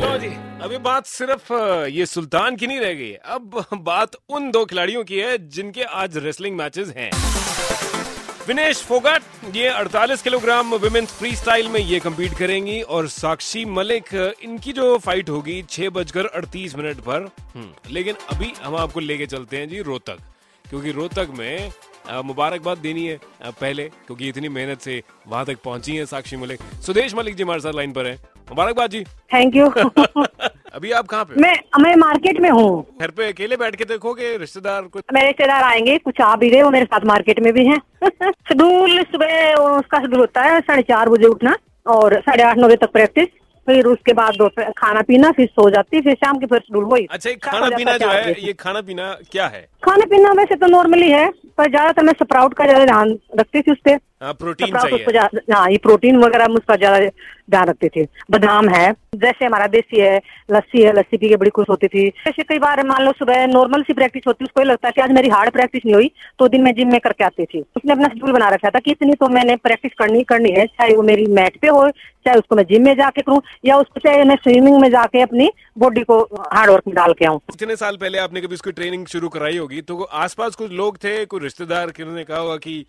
लो जी अभी बात सिर्फ़ ये सुल्तान की नहीं रह गई। अब बात उन दो खिलाड़ियों की है जिनके आज रेसलिंग मैचेस हैं। विनेश फोगाट ये 48 किलोग्राम विमेन्स फ्री स्टाइल में ये कम्पीट करेंगी और साक्षी मलिक इनकी जो फाइट होगी छह बजकर अड़तीस मिनट पर हम्म, लेकिन अभी हम आपको लेके चलते हैं जी रोहतक क्योंकि रोहतक में मुबारकबाद देनी है पहले क्योंकि इतनी मेहनत से वहाँ तक पहुँची है साक्षी मलिक। सुदेश मलिक जी हमारे साथ लाइन पर है। मुबारकबाद जी। थैंक यू अभी आप कहाँ पे मैं मैं मार्केट में हूँ। घर पे अकेले बैठ के देखोगे रिश्तेदार कुछ मेरे रिश्तेदार आएँगे कुछ आ भी रहे वो मेरे साथ मार्केट में भी हैं। शेड्यूल सुबह उसका शेड्यूल होता है साढ़े चार बजे उठना और साढ़े आठ नौ बजे तक प्रैक्टिस फिर उसके बाद दोपहर खाना पीना फिर सो जाती फिर शाम के फिर शेड्यूल वही। अच्छा खाना पीना जो है ये खाना पीना क्या है? खाना पीना वैसे तो नॉर्मली है पर ज़्यादातर मैं स्प्राउट का ज़्यादा ध्यान रखती थी उस पर प्रोटीन स्प्राउट उसको चाहिए हाँ ये प्रोटीन वगैरह हम उसका ज़्यादा ध्यान रखते थे। बादाम है जैसे हमारा देसी है लस्सी है लस्सी पी के बड़ी खुश होती थी। जैसे कई बार मान लो सुबह नॉर्मल सी प्रैक्टिस होती है उसको लगता है कि आज मेरी हार्ड प्रैक्टिस नहीं हुई तो दिन मैं जिम में करके आती थी। उसने अपना शेड्यूल बना रखा था कि इतनी तो मैंने प्रैक्टिस करनी करनी है चाहे वो मेरी मैट पे हो चाहे उसको मैं जिम में जाके करूँ या उसको चाहे मैं स्विमिंग में जाके अपनी बॉडी को हार्ड वर्क में डाल के आऊँ। इतने साल पहले आपने कभी उसकी ट्रेनिंग शुरू कराई होगी तो आसपास कुछ लोग थे कोई रिश्तेदार किन्होंने कहा होगा कि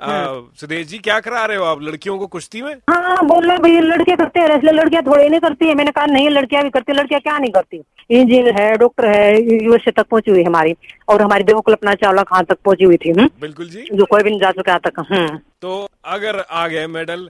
सुदेश जी क्या करा रहे हो आप? लड़कियों को कुश्ती में? हाँ बोल रहे भैया लड़कियाँ करते हैं इसलिए लड़कियाँ थोड़ी नहीं करती है। मैंने कहा नहीं लड़कियाँ भी करती हैं, लड़कियाँ क्या नहीं करती? इंजीनियर है डॉक्टर है यूएसए तक पहुँची हुई हमारी और हमारी देव कल्पना चावला कहाँ तक पहुँची हुई थी हम्म? बिल्कुल जी। जो कोई भी नहीं जा सका तक हम्म। तो अगर आ गए मेडल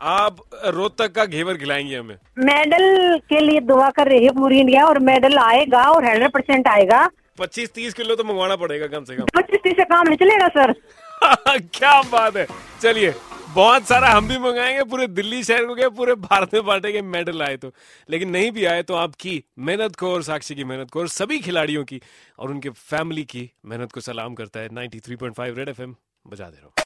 आप रोहतक का घेवर खिलाएँगे हमें? मेडल के लिए दुआ कर रही है पूरी इंडिया और मेडल आएगा और हंड्रेड परसेंट आएगा। पच्चीस तीस किलो तो मंगवाना पड़ेगा कम से कम। पच्चीस तीस से काम नहीं चलेगा सर। क्या बात है। चलिए, बहुत सारा हम भी मंगाएँगे, पूरे दिल्ली शहर को क्या पूरे भारत में बांटेंगे मेडल आए तो। लेकिन नहीं भी आए तो आपकी मेहनत को और साक्षी की मेहनत को और सभी खिलाड़ियों की और उनके फैमिली की मेहनत को सलाम करता है 93.5 रेड एफएम बजा दे रहा। हूँ